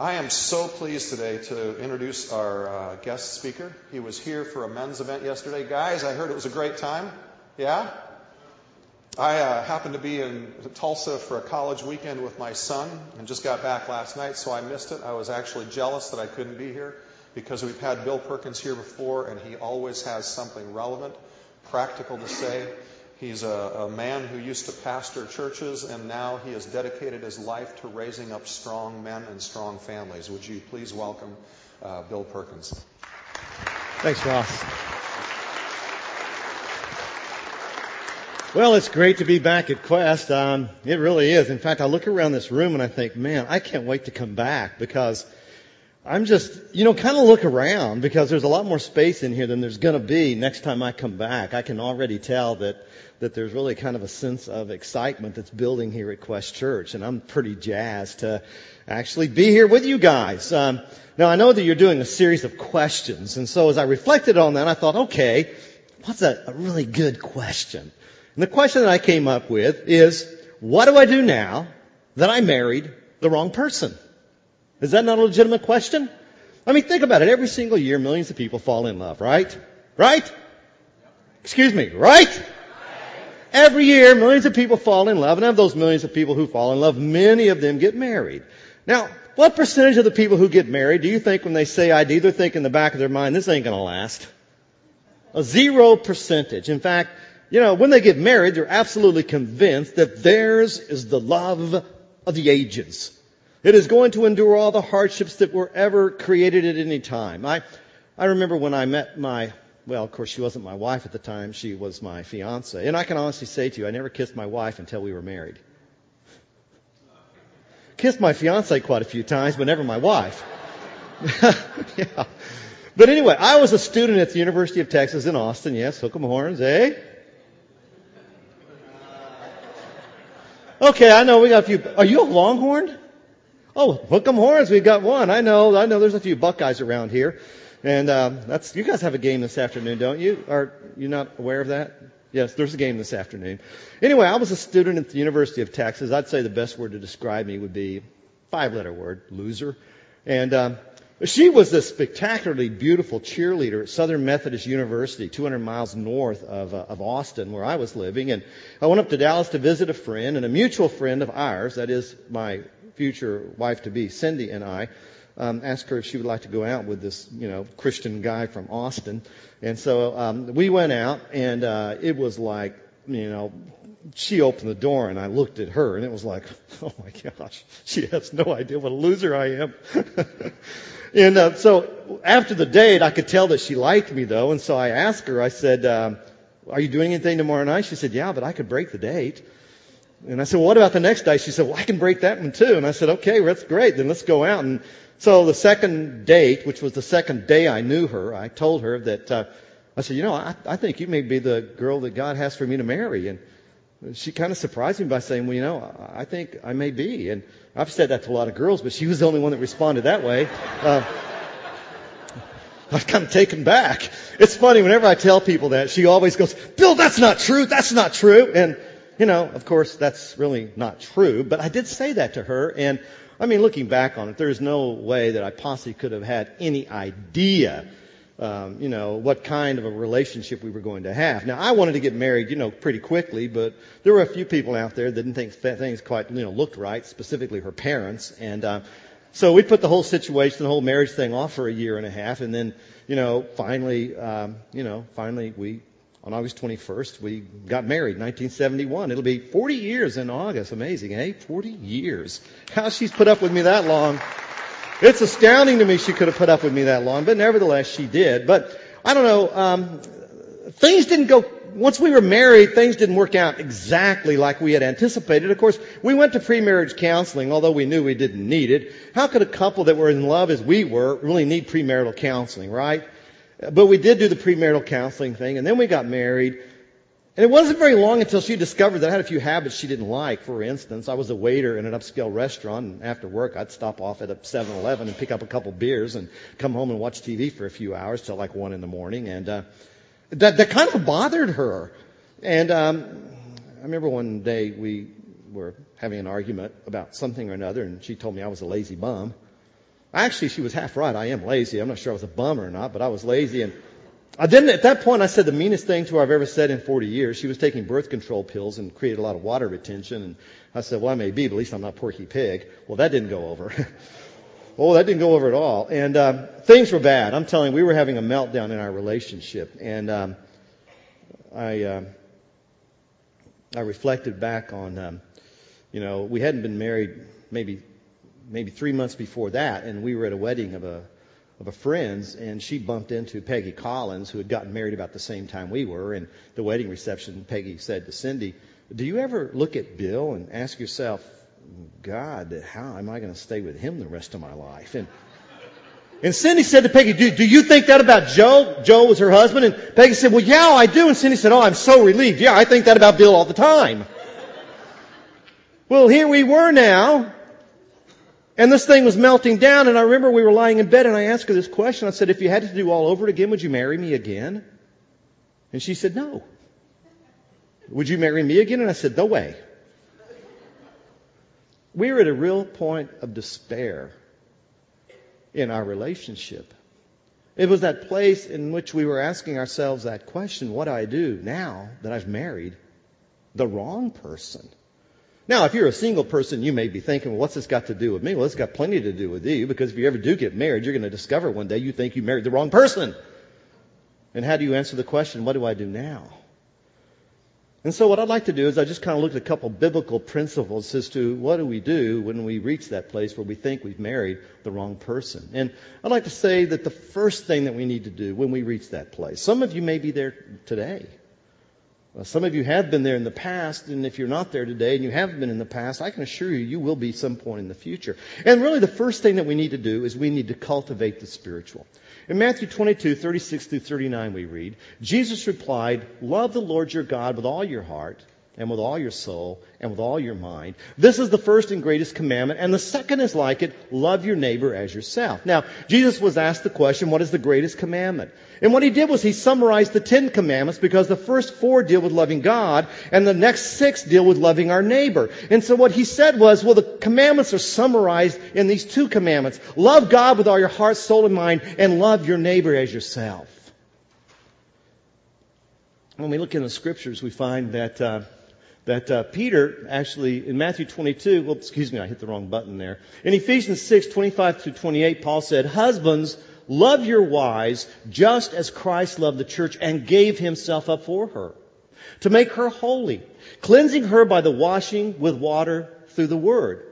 I am so pleased today to introduce our uh, guest speaker. He was here for a men's event yesterday. Guys, I heard it was a great time. Yeah? I uh, happened to be in Tulsa for a college weekend with my son and just got back last night, so I missed it. I was actually jealous that I couldn't be here because we've had Bill Perkins here before and he always has something relevant, practical to say. He's a, a, man who used to pastor churches, and now he has dedicated his life to raising up strong men and strong families. Would you please welcome uh, Bill Perkins? Thanks, Ross. Well, it's great to be back at Quest. Um, it really is. In fact, I look around this room and I think, man, I can't wait to come back because I'm just, you know, kind of look around because there's a lot more space in here than there's going to be next time I come back. I can already tell that that there's really kind of a sense of excitement that's building here at Quest Church, and I'm pretty jazzed to actually be here with you guys. Um, now I know that you're doing a series of questions, and so as I reflected on that, I thought, okay, what's a, a really good question? And the question that I came up with is, what do I do now that I married the wrong person? Is that not a legitimate question? I mean, think about it. Every single year, millions of people fall in love, right? Right? Excuse me, right? Every year, millions of people fall in love, and of those millions of people who fall in love, many of them get married. Now, what percentage of the people who get married do you think when they say I do, they're thinking in the back of their mind, this ain't gonna last? A zero percentage. In fact, you know, when they get married, they're absolutely convinced that theirs is the love of the ages. It is going to endure all the hardships that were ever created at any time. I, I remember when I met my, well, of course she wasn't my wife at the time, she was my fiance. And I can honestly say to you, I never kissed my wife until we were married. Kissed my fiance quite a few times, but never my wife. yeah. But anyway, I was a student at the University of Texas in Austin. Yes, hook 'em horns, eh? Okay, I know we got a few. Are you a Longhorn? Oh, hook 'em horns, we've got one. I know, I know there's a few Buckeyes around here. And um, that's you guys have a game this afternoon, don't you? Are you not aware of that? Yes, there's a game this afternoon. Anyway, I was a student at the University of Texas. I'd say the best word to describe me would be five letter word, loser. And um, she was a spectacularly beautiful cheerleader at Southern Methodist University, 200 miles north of, uh, of Austin, where I was living. And I went up to Dallas to visit a friend, and a mutual friend of ours, that is my future wife to be, Cindy and I, um, asked her if she would like to go out with this, you know, Christian guy from Austin. And so um, we went out, and uh, it was like, you know, she opened the door, and I looked at her, and it was like, oh my gosh, she has no idea what a loser I am. and uh, so after the date, I could tell that she liked me, though, and so I asked her. I said, um, "Are you doing anything tomorrow night?" She said, "Yeah, but I could break the date." And I said, well, what about the next day? She said, well, I can break that one too. And I said, okay, that's great. Then let's go out. And so the second date, which was the second day I knew her, I told her that, uh, I said, you know, I, I think you may be the girl that God has for me to marry. And she kind of surprised me by saying, well, you know, I think I may be. And I've said that to a lot of girls, but she was the only one that responded that way. Uh, I was kind of taken back. It's funny, whenever I tell people that, she always goes, Bill, that's not true, that's not true. And you know, of course, that's really not true, but I did say that to her, and I mean, looking back on it, there's no way that I possibly could have had any idea, um, you know, what kind of a relationship we were going to have. Now, I wanted to get married, you know, pretty quickly, but there were a few people out there that didn't think things quite, you know, looked right, specifically her parents, and uh, so we put the whole situation, the whole marriage thing off for a year and a half, and then, you know, finally, um, you know, finally we on August 21st, we got married, 1971. It'll be 40 years in August. Amazing, eh? 40 years. How she's put up with me that long. It's astounding to me she could have put up with me that long, but nevertheless she did. But I don't know, um, things didn't go, once we were married, things didn't work out exactly like we had anticipated. Of course, we went to pre-marriage counseling, although we knew we didn't need it. How could a couple that were in love as we were really need premarital counseling, right? But we did do the premarital counseling thing, and then we got married. And it wasn't very long until she discovered that I had a few habits she didn't like. For instance, I was a waiter in an upscale restaurant, and after work, I'd stop off at a 7-Eleven and pick up a couple beers and come home and watch TV for a few hours till like one in the morning. And uh, that that kind of bothered her. And um, I remember one day we were having an argument about something or another, and she told me I was a lazy bum. Actually, she was half right. I am lazy. I'm not sure I was a bum or not, but I was lazy. And I didn't, at that point, I said the meanest thing to her I've ever said in 40 years. She was taking birth control pills and created a lot of water retention. And I said, well, I may be, but at least I'm not Porky Pig. Well, that didn't go over. oh, that didn't go over at all. And um, things were bad. I'm telling you, we were having a meltdown in our relationship. And um, I, uh, I reflected back on, um, you know, we hadn't been married maybe maybe three months before that, and we were at a wedding of a of a friend's, and she bumped into Peggy Collins, who had gotten married about the same time we were. And the wedding reception, Peggy said to Cindy, "Do you ever look at Bill and ask yourself, God, how am I going to stay with him the rest of my life?" And and Cindy said to Peggy, do, do you think that about Joe? Joe was her husband. And Peggy said, well, yeah, I do. And Cindy said, oh, I'm so relieved. Yeah, I think that about Bill all the time. well, here we were now, and this thing was melting down, and I remember we were lying in bed, and I asked her this question. I said, if you had to do all over again, would you marry me again? And she said, no. Would you marry me again? And I said, no way. We were at a real point of despair in our relationship. It was that place in which we were asking ourselves that question, what do I do now that I've married the wrong person? Now, if you're a single person, you may be thinking, well, what's this got to do with me? Well, it's got plenty to do with you because if you ever do get married, you're going to discover one day you think you married the wrong person. And how do you answer the question, what do I do now? And so what I'd like to do is I just kind of look at a couple biblical principles as to what do we do when we reach that place where we think we've married the wrong person. And I'd like to say that the first thing that we need to do when we reach that place, some of you may be there today. Uh, some of you have been there in the past, and if you're not there today and you haven't been in the past, I can assure you, you will be some point in the future. And really, the first thing that we need to do is we need to cultivate the spiritual. In Matthew 22, 36 through 39, we read, Jesus replied, Love the Lord your God with all your heart and with all your soul and with all your mind. This is the first and greatest commandment, and the second is like it, love your neighbor as yourself. Now, Jesus was asked the question, what is the greatest commandment? And what he did was he summarized the Ten Commandments because the first four deal with loving God, and the next six deal with loving our neighbor. And so what he said was, well, the commandments are summarized in these two commandments. Love God with all your heart, soul, and mind, and love your neighbor as yourself. When we look in the scriptures, we find that uh, that uh, Peter actually in Matthew 22, well, excuse me, I hit the wrong button there. In Ephesians 6, 25 to 28, Paul said, Husbands, love your wives just as Christ loved the church and gave himself up for her, to make her holy, cleansing her by the washing with water through the word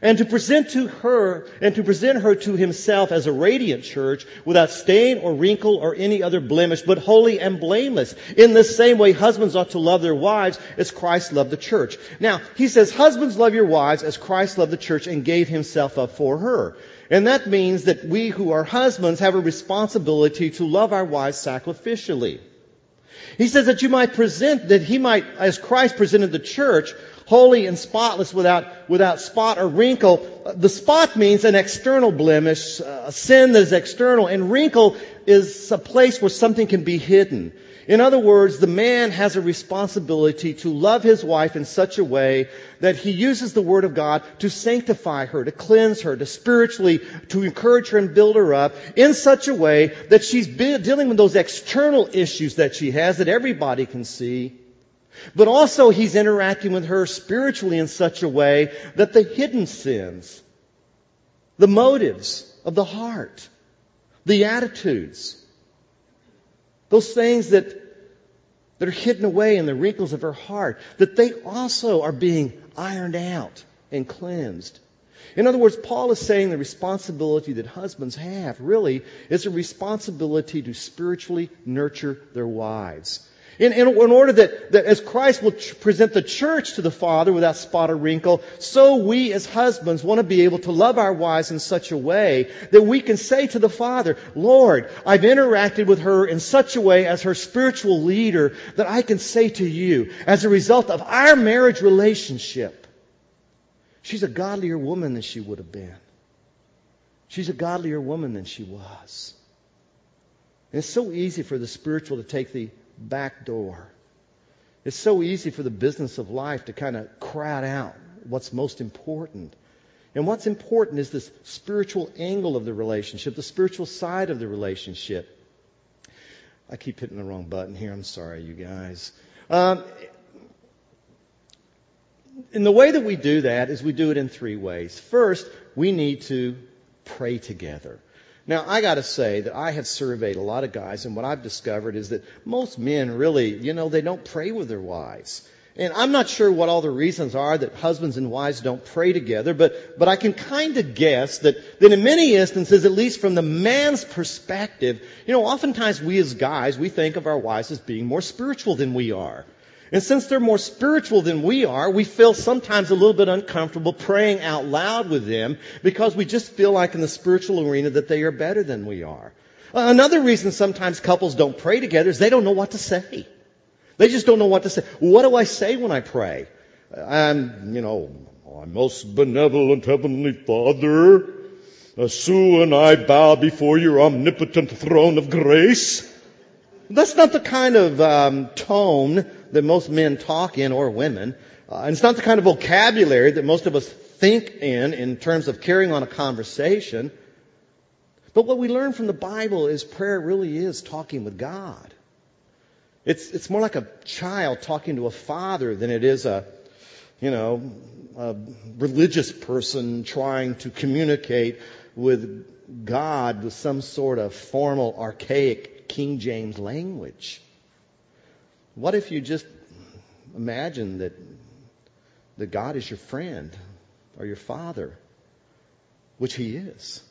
and to present to her and to present her to himself as a radiant church without stain or wrinkle or any other blemish, but holy and blameless. In the same way, husbands ought to love their wives as Christ loved the church. Now, he says, husbands love your wives as Christ loved the church and gave himself up for her. And that means that we who are husbands have a responsibility to love our wives sacrificially. He says that you might present, that he might, as Christ presented the church, holy and spotless without, without spot or wrinkle. Uh, the spot means an external blemish, uh, a sin that is external, and wrinkle is a place where something can be hidden. In other words, the man has a responsibility to love his wife in such a way that he uses the Word of God to sanctify her, to cleanse her, to spiritually, to encourage her and build her up in such a way that she's dealing with those external issues that she has that everybody can see but also he's interacting with her spiritually in such a way that the hidden sins, the motives of the heart, the attitudes, those things that, that are hidden away in the wrinkles of her heart, that they also are being ironed out and cleansed. In other words, Paul is saying the responsibility that husbands have really is a responsibility to spiritually nurture their wives. In, in, in order that, that, as Christ will present the church to the Father without spot or wrinkle, so we as husbands want to be able to love our wives in such a way that we can say to the Father, Lord, I've interacted with her in such a way as her spiritual leader that I can say to you, as a result of our marriage relationship, she's a godlier woman than she would have been. She's a godlier woman than she was. And it's so easy for the spiritual to take the back door. It's so easy for the business of life to kind of crowd out what's most important. And what's important is this spiritual angle of the relationship, the spiritual side of the relationship. I keep hitting the wrong button here. I'm sorry, you guys. Um, and the way that we do that is we do it in three ways. First, we need to pray together. Now, I gotta say that I have surveyed a lot of guys, and what I've discovered is that most men really, you know, they don't pray with their wives. And I'm not sure what all the reasons are that husbands and wives don't pray together, but, but I can kind of guess that, that in many instances, at least from the man's perspective, you know, oftentimes we as guys, we think of our wives as being more spiritual than we are. And since they're more spiritual than we are, we feel sometimes a little bit uncomfortable praying out loud with them because we just feel like in the spiritual arena that they are better than we are. Another reason sometimes couples don't pray together is they don't know what to say. They just don't know what to say. What do I say when I pray? I'm, you know, our most benevolent Heavenly Father, uh, Sue and I bow before your omnipotent throne of grace. That's not the kind of um, tone that most men talk in or women. Uh, and it's not the kind of vocabulary that most of us think in in terms of carrying on a conversation. But what we learn from the Bible is prayer really is talking with God. It's, it's more like a child talking to a father than it is a, you know, a religious person trying to communicate with God with some sort of formal, archaic King James language. What if you just imagine that, that God is your friend or your father, which he is?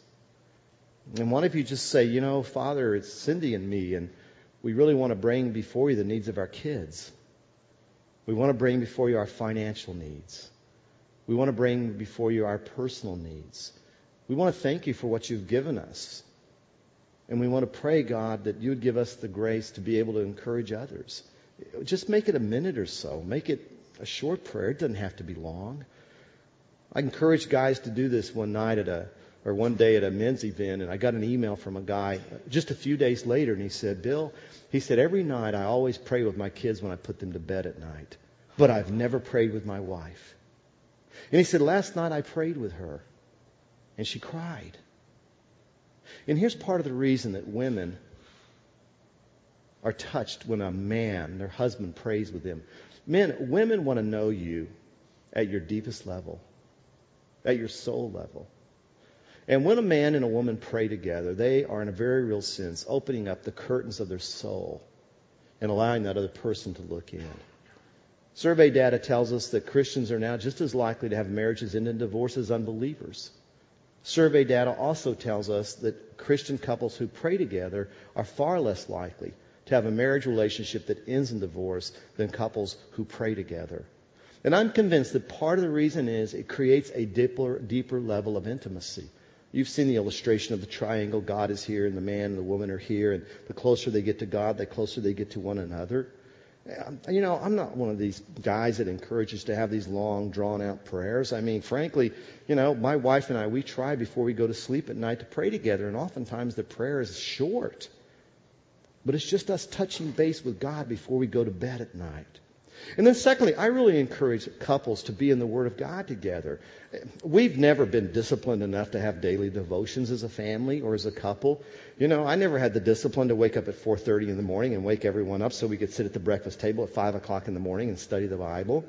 And what if you just say, you know, Father, it's Cindy and me, and we really want to bring before you the needs of our kids. We want to bring before you our financial needs. We want to bring before you our personal needs. We want to thank you for what you've given us. And we want to pray, God, that you would give us the grace to be able to encourage others. Just make it a minute or so. Make it a short prayer. It doesn't have to be long. I encourage guys to do this one night at a or one day at a men's event, and I got an email from a guy just a few days later, and he said, Bill, he said, every night I always pray with my kids when I put them to bed at night, but I've never prayed with my wife. And he said, last night I prayed with her, and she cried. And here's part of the reason that women are touched when a man, their husband, prays with them. Men, women want to know you at your deepest level, at your soul level. And when a man and a woman pray together, they are, in a very real sense, opening up the curtains of their soul and allowing that other person to look in. Survey data tells us that Christians are now just as likely to have marriages end in divorce as unbelievers. Survey data also tells us that Christian couples who pray together are far less likely to have a marriage relationship that ends in divorce than couples who pray together. And I'm convinced that part of the reason is it creates a deeper, deeper level of intimacy. You've seen the illustration of the triangle. God is here and the man and the woman are here. And the closer they get to God, the closer they get to one another. You know, I'm not one of these guys that encourages to have these long, drawn out prayers. I mean, frankly, you know, my wife and I, we try before we go to sleep at night to pray together. And oftentimes the prayer is short. But it's just us touching base with God before we go to bed at night. And then secondly, I really encourage couples to be in the Word of God together. We've never been disciplined enough to have daily devotions as a family or as a couple. You know, I never had the discipline to wake up at 4.30 in the morning and wake everyone up so we could sit at the breakfast table at 5 o'clock in the morning and study the Bible.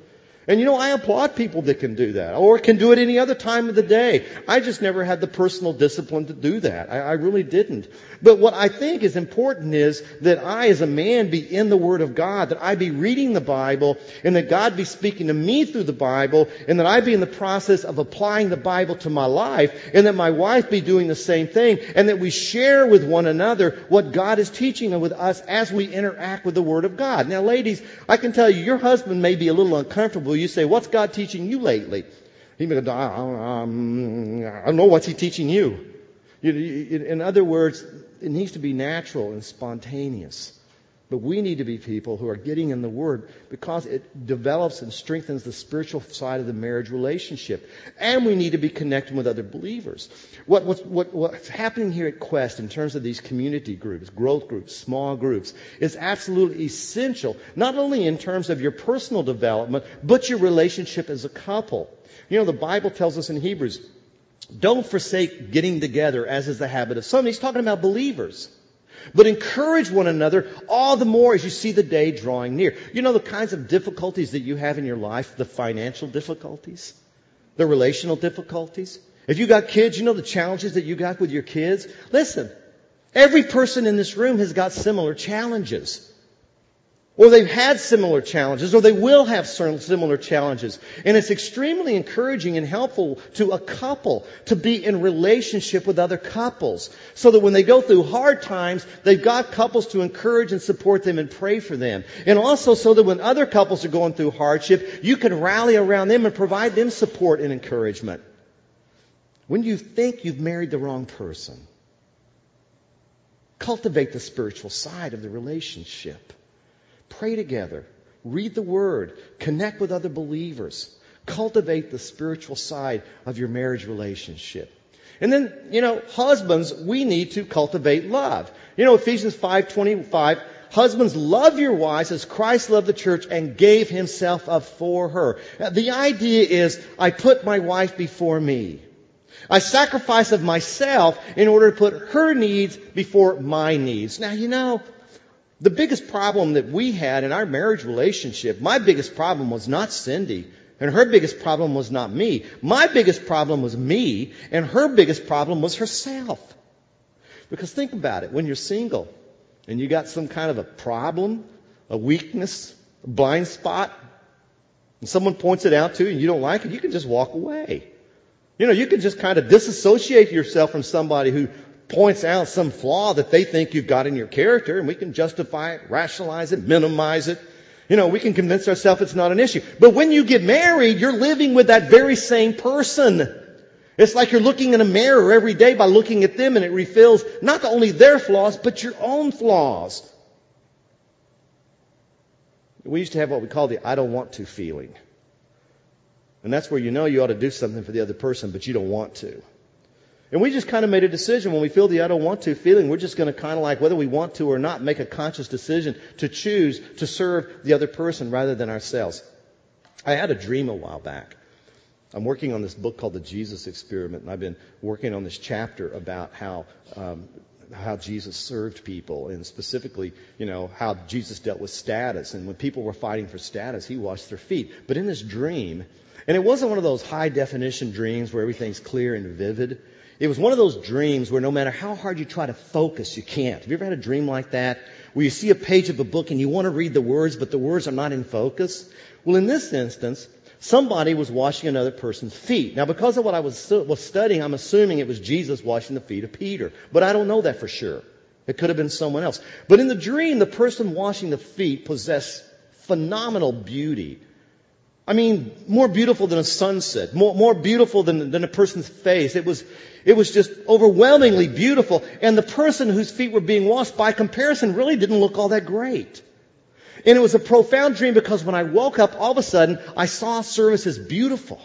And you know, I applaud people that can do that or can do it any other time of the day. I just never had the personal discipline to do that. I, I, really didn't. But what I think is important is that I as a man be in the Word of God, that I be reading the Bible and that God be speaking to me through the Bible and that I be in the process of applying the Bible to my life and that my wife be doing the same thing and that we share with one another what God is teaching with us as we interact with the Word of God. Now ladies, I can tell you, your husband may be a little uncomfortable you say, what's God teaching you lately? He may go, um, I don't know what's he teaching you. In other words, it needs to be natural and spontaneous. But we need to be people who are getting in the Word because it develops and strengthens the spiritual side of the marriage relationship. And we need to be connecting with other believers. What, what, what, what's happening here at Quest in terms of these community groups, growth groups, small groups, is absolutely essential, not only in terms of your personal development, but your relationship as a couple. You know, the Bible tells us in Hebrews Don't forsake getting together, as is the habit of some. He's talking about believers. But encourage one another all the more as you see the day drawing near. You know the kinds of difficulties that you have in your life, the financial difficulties, the relational difficulties. If you got kids, you know the challenges that you got with your kids. Listen, every person in this room has got similar challenges or they've had similar challenges, or they will have similar challenges. And it's extremely encouraging and helpful to a couple to be in relationship with other couples. So that when they go through hard times, they've got couples to encourage and support them and pray for them. And also so that when other couples are going through hardship, you can rally around them and provide them support and encouragement. When you think you've married the wrong person, cultivate the spiritual side of the relationship. Pray together. Read the Word. Connect with other believers. Cultivate the spiritual side of your marriage relationship. And then, you know, husbands, we need to cultivate love. You know, Ephesians 5:25, husbands love your wives as Christ loved the church and gave himself up for her. The idea is I put my wife before me. I sacrifice of myself in order to put her needs before my needs. Now, you know, the biggest problem that we had in our marriage relationship, my biggest problem was not Cindy, and her biggest problem was not me. My biggest problem was me, and her biggest problem was herself. Because think about it, when you're single and you got some kind of a problem, a weakness, a blind spot, and someone points it out to you and you don't like it, you can just walk away. You know, you can just kind of disassociate yourself from somebody who points out some flaw that they think you've got in your character, and we can justify it, rationalize it, minimize it. You know, we can convince ourselves it's not an issue. But when you get married, you're living with that very same person. It's like you're looking in a mirror every day by looking at them and it reveals not only their flaws, but your own flaws. We used to have what we call the I don't want to feeling. And that's where you know you ought to do something for the other person, but you don't want to. And we just kind of made a decision when we feel the I don't want to feeling, we're just going to kind of like, whether we want to or not, make a conscious decision to choose to serve the other person rather than ourselves. I had a dream a while back. I'm working on this book called The Jesus Experiment, and I've been working on this chapter about how um, how Jesus served people, and specifically, you know, how Jesus dealt with status. And when people were fighting for status, he washed their feet. But in this dream, and it wasn't one of those high definition dreams where everything's clear and vivid. It was one of those dreams where no matter how hard you try to focus, you can't. Have you ever had a dream like that? Where you see a page of a book and you want to read the words, but the words are not in focus? Well, in this instance, somebody was washing another person's feet. Now, because of what I was, was studying, I'm assuming it was Jesus washing the feet of Peter. But I don't know that for sure. It could have been someone else. But in the dream, the person washing the feet possessed phenomenal beauty. I mean, more beautiful than a sunset, more, more beautiful than, than a person's face. It was, it was just overwhelmingly beautiful. And the person whose feet were being washed, by comparison, really didn't look all that great. And it was a profound dream because when I woke up, all of a sudden, I saw service as beautiful.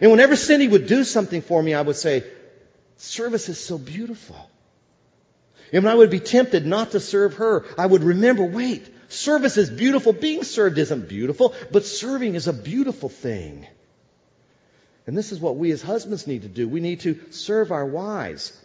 And whenever Cindy would do something for me, I would say, service is so beautiful. And when I would be tempted not to serve her, I would remember, wait, Service is beautiful. Being served isn't beautiful, but serving is a beautiful thing. And this is what we as husbands need to do. We need to serve our wives.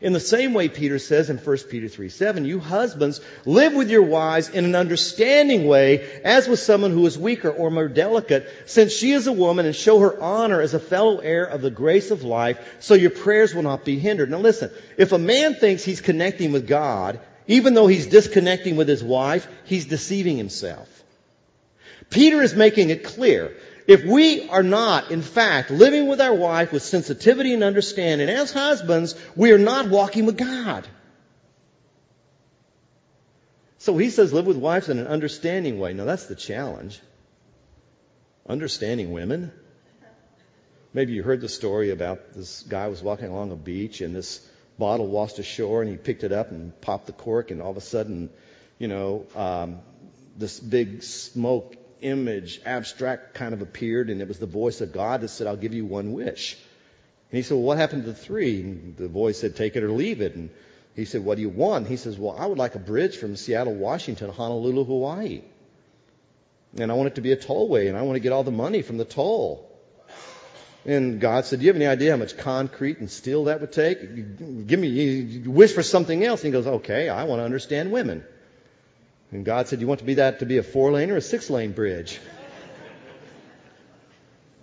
In the same way, Peter says in 1 Peter 3 7, you husbands live with your wives in an understanding way, as with someone who is weaker or more delicate, since she is a woman, and show her honor as a fellow heir of the grace of life, so your prayers will not be hindered. Now listen, if a man thinks he's connecting with God, even though he's disconnecting with his wife, he's deceiving himself. Peter is making it clear. If we are not, in fact, living with our wife with sensitivity and understanding, as husbands, we are not walking with God. So he says live with wives in an understanding way. Now that's the challenge. Understanding women. Maybe you heard the story about this guy was walking along a beach and this bottle washed ashore and he picked it up and popped the cork and all of a sudden, you know, um, this big smoke image, abstract kind of appeared and it was the voice of God that said, I'll give you one wish. And he said, well, what happened to the three? And the voice said, take it or leave it. And he said, what do you want? He says, well, I would like a bridge from Seattle, Washington Honolulu, Hawaii. And I want it to be a tollway and I want to get all the money from the toll. And God said, do you have any idea how much concrete and steel that would take? Give me, you wish for something else. And he goes, okay, I want to understand women. And God said, you want to be that to be a four lane or a six lane bridge?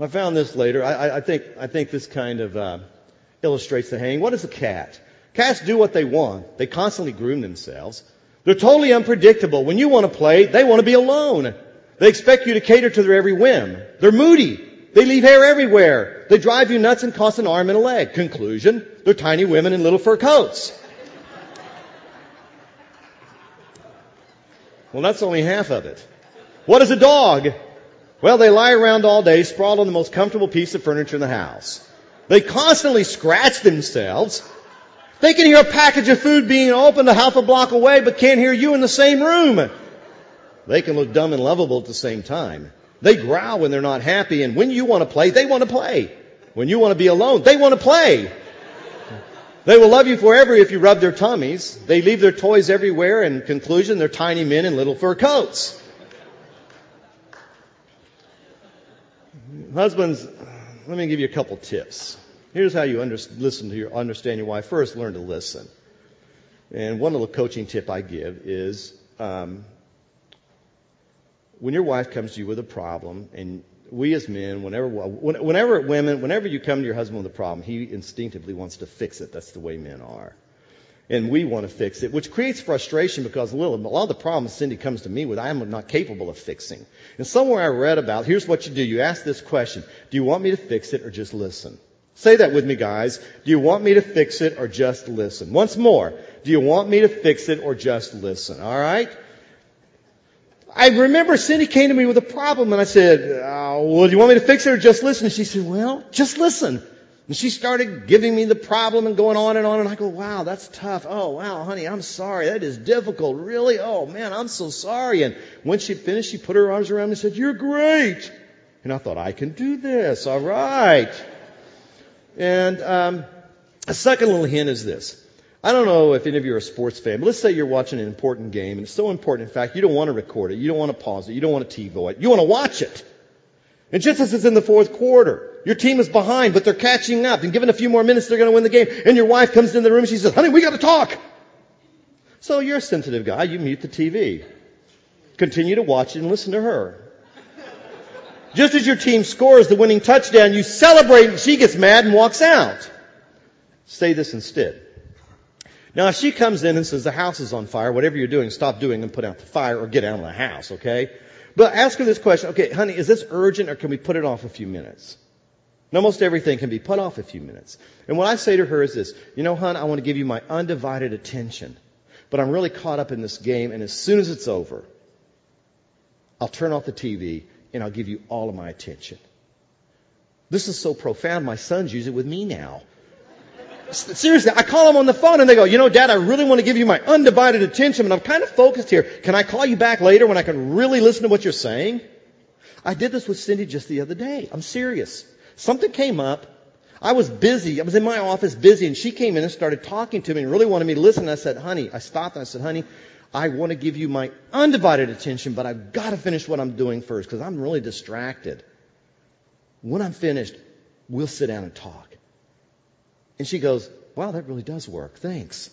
I found this later. I, I, think, I think this kind of uh, illustrates the hang. What is a cat? Cats do what they want. They constantly groom themselves. They're totally unpredictable. When you want to play, they want to be alone. They expect you to cater to their every whim. They're moody. They leave hair everywhere. They drive you nuts and cost an arm and a leg. Conclusion, they're tiny women in little fur coats. Well, that's only half of it. What is a dog? Well, they lie around all day, sprawled on the most comfortable piece of furniture in the house. They constantly scratch themselves. They can hear a package of food being opened a half a block away, but can't hear you in the same room. They can look dumb and lovable at the same time. They growl when they're not happy, and when you want to play, they want to play. When you want to be alone, they want to play. They will love you forever if you rub their tummies. They leave their toys everywhere. In conclusion, they're tiny men in little fur coats. Husbands, let me give you a couple tips. Here's how you under, listen to your, understand your wife. First, learn to listen. And one little coaching tip I give is um, when your wife comes to you with a problem, and we as men, whenever, whenever women, whenever you come to your husband with a problem, he instinctively wants to fix it. That's the way men are and we want to fix it, which creates frustration because a lot of the problems Cindy comes to me with, I am not capable of fixing. And somewhere I read about, here's what you do. You ask this question. Do you want me to fix it or just listen? Say that with me, guys. Do you want me to fix it or just listen? Once more. Do you want me to fix it or just listen? All right? I remember Cindy came to me with a problem and I said, oh, well, do you want me to fix it or just listen? And she said, well, just listen. And she started giving me the problem and going on and on. And I go, wow, that's tough. Oh, wow, honey, I'm sorry. That is difficult. Really? Oh, man, I'm so sorry. And when she finished, she put her arms around me and said, you're great. And I thought, I can do this. All right. And um, a second little hint is this. I don't know if any of you are a sports fan, but let's say you're watching an important game, and it's so important, in fact, you don't want to record it, you don't want to pause it, you don't want to TiVo it, you want to watch it. And just as it's in the fourth quarter, your team is behind, but they're catching up. And given a few more minutes, they're going to win the game. And your wife comes in the room and she says, honey, we got to talk. So you're a sensitive guy. You mute the TV. Continue to watch it and listen to her. Just as your team scores the winning touchdown, you celebrate and she gets mad and walks out. Say this instead. Now, if she comes in and says the house is on fire, whatever you're doing, stop doing and put out the fire or get out of the house, okay? But ask her this question, okay, honey, is this urgent or can we put it off a few minutes? Almost everything can be put off a few minutes. And what I say to her is this, you know, hon, I want to give you my undivided attention, but I'm really caught up in this game, and as soon as it's over, I'll turn off the TV and I'll give you all of my attention. This is so profound, my sons use it with me now. Seriously, I call them on the phone and they go, you know, dad, I really want to give you my undivided attention, but I'm kind of focused here. Can I call you back later when I can really listen to what you're saying? I did this with Cindy just the other day. I'm serious. Something came up. I was busy. I was in my office busy and she came in and started talking to me and really wanted me to listen. And I said, honey, I stopped and I said, honey, I want to give you my undivided attention, but I've got to finish what I'm doing first because I'm really distracted. When I'm finished, we'll sit down and talk. And she goes, wow, that really does work. Thanks.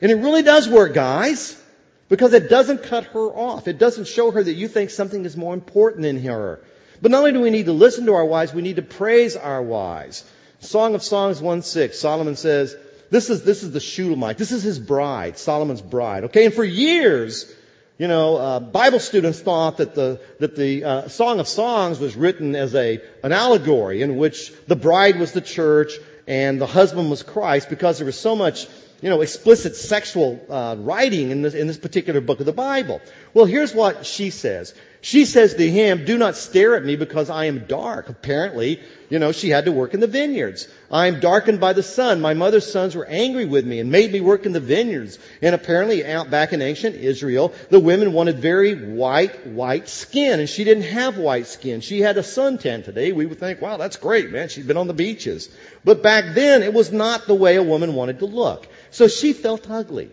And it really does work, guys. Because it doesn't cut her off. It doesn't show her that you think something is more important than her. But not only do we need to listen to our wives, we need to praise our wives. Song of Songs 1-6, Solomon says, this is, this is the Shulamite. This is his bride, Solomon's bride. Okay, and for years, you know, uh, Bible students thought that the that the uh, Song of Songs was written as a an allegory in which the bride was the church and the husband was Christ because there was so much you know, explicit sexual uh, writing in this, in this particular book of the Bible. Well, here's what she says. She says to him, do not stare at me because I am dark. Apparently, you know, she had to work in the vineyards. I am darkened by the sun. My mother's sons were angry with me and made me work in the vineyards. And apparently out back in ancient Israel, the women wanted very white, white skin. And she didn't have white skin. She had a suntan today. We would think, wow, that's great, man. She's been on the beaches. But back then, it was not the way a woman wanted to look. So she felt ugly.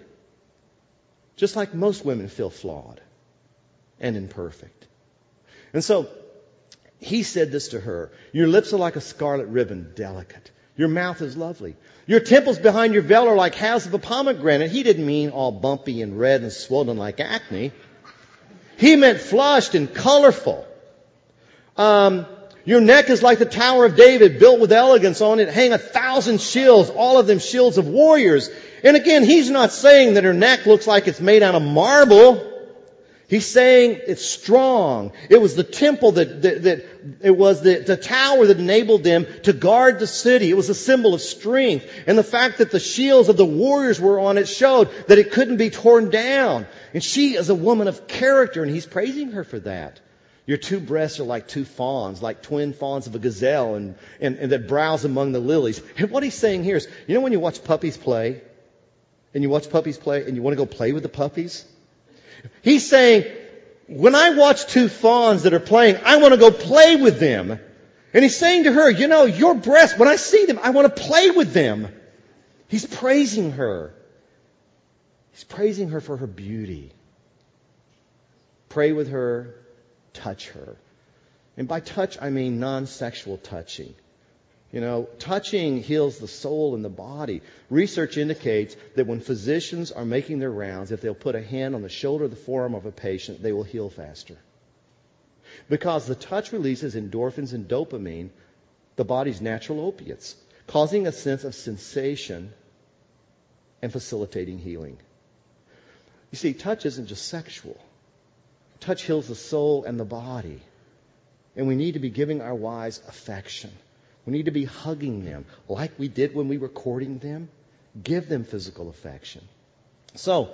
Just like most women feel flawed and imperfect. And so, he said this to her. Your lips are like a scarlet ribbon, delicate. Your mouth is lovely. Your temples behind your veil are like halves of a pomegranate. He didn't mean all bumpy and red and swollen like acne. He meant flushed and colorful. Um, your neck is like the Tower of David, built with elegance. On it hang a thousand shields, all of them shields of warriors. And again, he's not saying that her neck looks like it's made out of marble. He's saying it's strong. It was the temple that, that, that it was the, the tower that enabled them to guard the city. It was a symbol of strength. And the fact that the shields of the warriors were on it showed that it couldn't be torn down. And she is a woman of character and he's praising her for that. Your two breasts are like two fawns, like twin fawns of a gazelle and, and, and that browse among the lilies. And what he's saying here is, you know when you watch puppies play? And you watch puppies play and you want to go play with the puppies? He's saying, when I watch two fawns that are playing, I want to go play with them. And he's saying to her, you know, your breasts, when I see them, I want to play with them. He's praising her. He's praising her for her beauty. Pray with her, touch her. And by touch, I mean non-sexual touching. You know, touching heals the soul and the body. Research indicates that when physicians are making their rounds, if they'll put a hand on the shoulder or the forearm of a patient, they will heal faster. Because the touch releases endorphins and dopamine, the body's natural opiates, causing a sense of sensation and facilitating healing. You see, touch isn't just sexual. Touch heals the soul and the body. And we need to be giving our wives affection. We need to be hugging them like we did when we were courting them. Give them physical affection. So,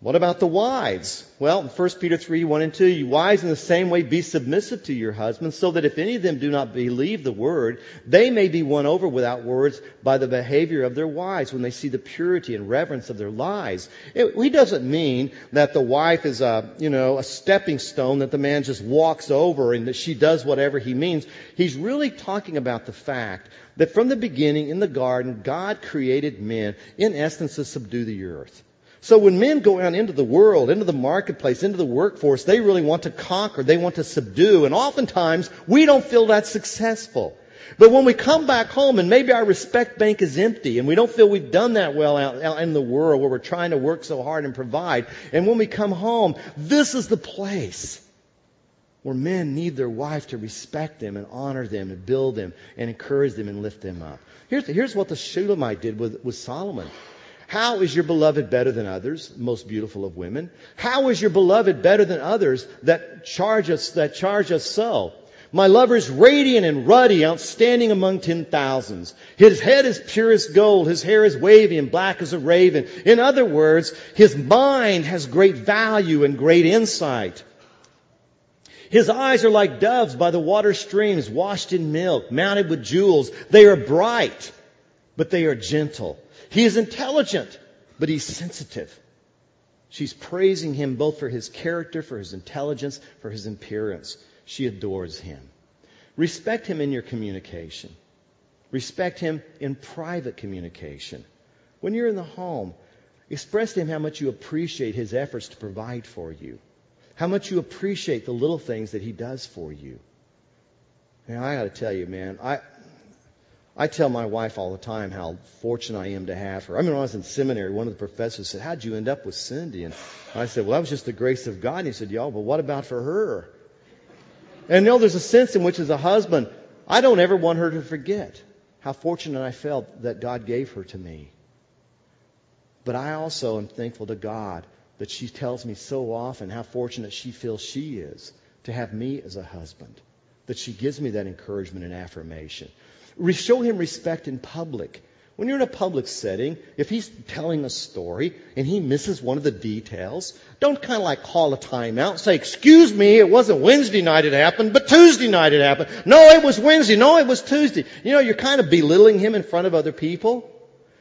what about the wives? Well, in 1 Peter 3, 1 and 2, you wives in the same way be submissive to your husbands, so that if any of them do not believe the word, they may be won over without words by the behavior of their wives when they see the purity and reverence of their lives. It, he doesn't mean that the wife is a, you know, a stepping stone that the man just walks over and that she does whatever he means. He's really talking about the fact that from the beginning in the garden, God created men, in essence, to subdue the earth. So when men go out into the world, into the marketplace, into the workforce, they really want to conquer, they want to subdue, and oftentimes we don't feel that successful. But when we come back home and maybe our respect bank is empty and we don't feel we've done that well out, out in the world where we're trying to work so hard and provide, and when we come home, this is the place where men need their wife to respect them and honor them and build them and encourage them and lift them up. Here's, here's what the Shulamite did with, with Solomon. How is your beloved better than others, most beautiful of women? How is your beloved better than others that charge us, that charge us so? My lover is radiant and ruddy, outstanding among ten thousands. His head is pure as gold. His hair is wavy and black as a raven. In other words, his mind has great value and great insight. His eyes are like doves by the water streams, washed in milk, mounted with jewels. They are bright, but they are gentle. He is intelligent, but he's sensitive. She's praising him both for his character, for his intelligence, for his appearance. She adores him. Respect him in your communication. Respect him in private communication. When you're in the home, express to him how much you appreciate his efforts to provide for you. How much you appreciate the little things that he does for you. Now, I got to tell you, man, I, I tell my wife all the time how fortunate I am to have her. I mean, when I was in seminary, one of the professors said, How'd you end up with Cindy? And I said, Well, that was just the grace of God. And he said, Y'all, but what about for her? And you know, there's a sense in which, as a husband, I don't ever want her to forget how fortunate I felt that God gave her to me. But I also am thankful to God that she tells me so often how fortunate she feels she is to have me as a husband. That she gives me that encouragement and affirmation. Show him respect in public. When you're in a public setting, if he's telling a story and he misses one of the details, don't kind of like call a timeout and say, excuse me, it wasn't Wednesday night it happened, but Tuesday night it happened. No, it was Wednesday. No, it was Tuesday. You know, you're kind of belittling him in front of other people.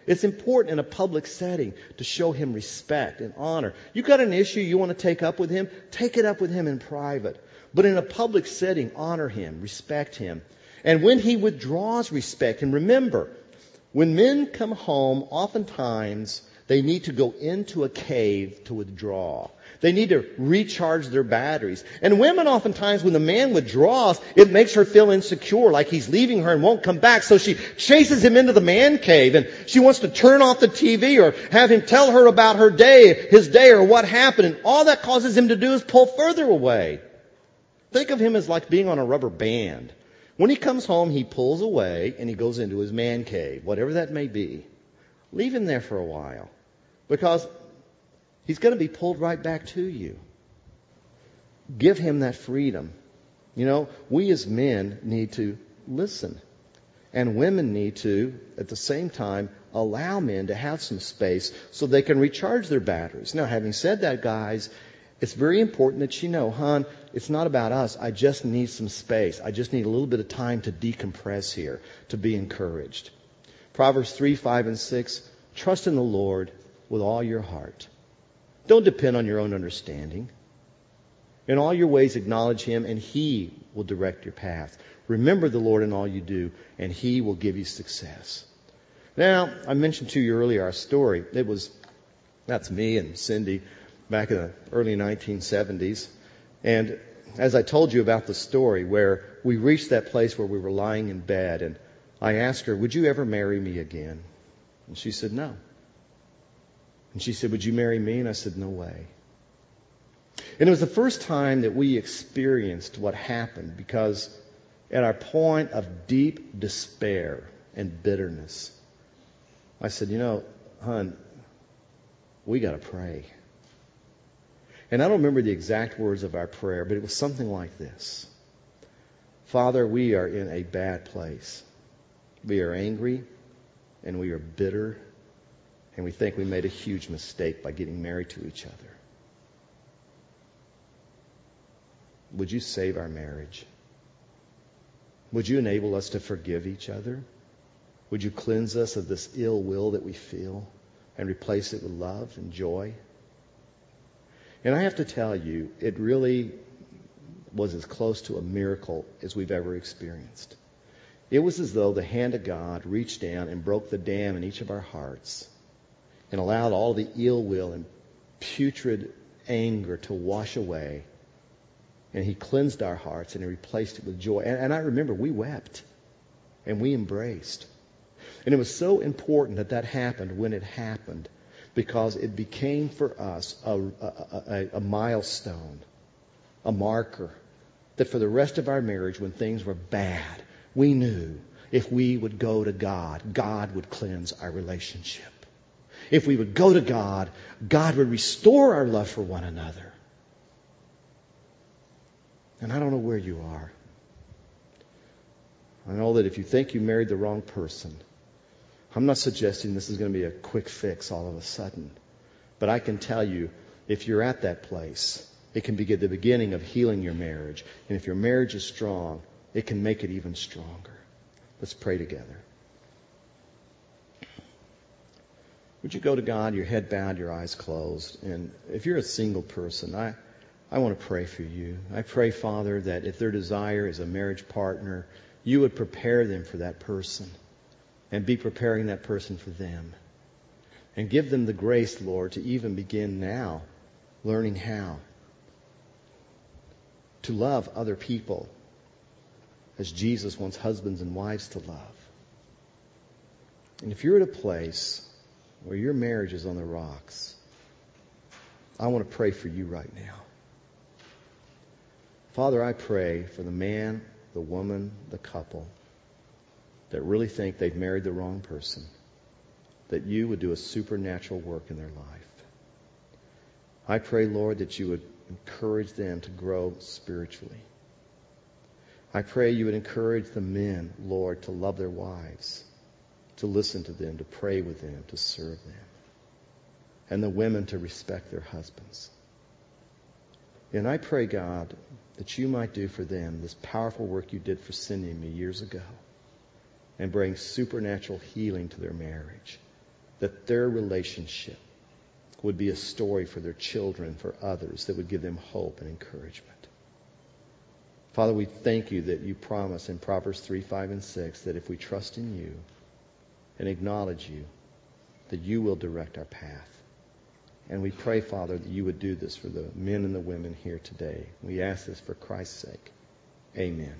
It's important in a public setting to show him respect and honor. You've got an issue you want to take up with him? Take it up with him in private. But in a public setting, honor him, respect him, and when he withdraws respect, and remember, when men come home, oftentimes They need to go into a cave to withdraw. They need to recharge their batteries. And women oftentimes, when the man withdraws, it makes her feel insecure, like he's leaving her and won't come back. So she chases him into the man cave and she wants to turn off the TV or have him tell her about her day, his day or what happened. And all that causes him to do is pull further away. Think of him as like being on a rubber band. When he comes home, he pulls away and he goes into his man cave, whatever that may be. Leave him there for a while. Because He's going to be pulled right back to you. Give him that freedom. You know, we as men need to listen. And women need to, at the same time, allow men to have some space so they can recharge their batteries. Now, having said that, guys, it's very important that you know, hon, it's not about us. I just need some space. I just need a little bit of time to decompress here, to be encouraged. Proverbs 3, 5, and 6. Trust in the Lord with all your heart don't depend on your own understanding. In all your ways, acknowledge Him, and He will direct your path. Remember the Lord in all you do, and He will give you success. Now, I mentioned to you earlier our story. It was, that's me and Cindy back in the early 1970s. And as I told you about the story where we reached that place where we were lying in bed and I asked her, would you ever marry me again? And she said, no. And she said, Would you marry me? And I said, No way. And it was the first time that we experienced what happened because at our point of deep despair and bitterness, I said, You know, hon, we got to pray. And I don't remember the exact words of our prayer, but it was something like this Father, we are in a bad place. We are angry and we are bitter and we think we made a huge mistake by getting married to each other. Would you save our marriage? Would you enable us to forgive each other? Would you cleanse us of this ill will that we feel and replace it with love and joy? And I have to tell you, it really was as close to a miracle as we've ever experienced. It was as though the hand of God reached down and broke the dam in each of our hearts and allowed all the ill will and putrid anger to wash away. And he cleansed our hearts and he replaced it with joy. And, and I remember we wept and we embraced. And it was so important that that happened when it happened because it became for us a, a, a, milestone, a marker that for the rest of our marriage, when things were bad, we knew if we would go to God, God would cleanse our relationship. If we would go to God, God would restore our love for one another. And I don't know where you are. I know that if you think you married the wrong person, I'm not suggesting this is going to be a quick fix all of a sudden. But I can tell you, if you're at that place, it can be the beginning of healing your marriage. And if your marriage is strong, it can make it even stronger. Let's pray together. Would you go to God, your head bowed, your eyes closed? And if you're a single person, I, I want to pray for you. I pray, Father, that if their desire is a marriage partner, you would prepare them for that person and be preparing that person for them. And give them the grace, Lord, to even begin now learning how to love other people as Jesus wants husbands and wives to love. And if you're at a place where your marriage is on the rocks, I want to pray for you right now. Father, I pray for the man, the woman, the couple that really think they've married the wrong person, that you would do a supernatural work in their life. I pray, Lord, that you would encourage them to grow spiritually. I pray you would encourage the men, Lord, to love their wives to listen to them, to pray with them, to serve them. And the women to respect their husbands. And I pray, God, that you might do for them this powerful work you did for and me years ago and bring supernatural healing to their marriage. That their relationship would be a story for their children, for others, that would give them hope and encouragement. Father, we thank you that you promise in Proverbs 3, 5, and 6 that if we trust in you, and acknowledge you, that you will direct our path. And we pray, Father, that you would do this for the men and the women here today. We ask this for Christ's sake. Amen.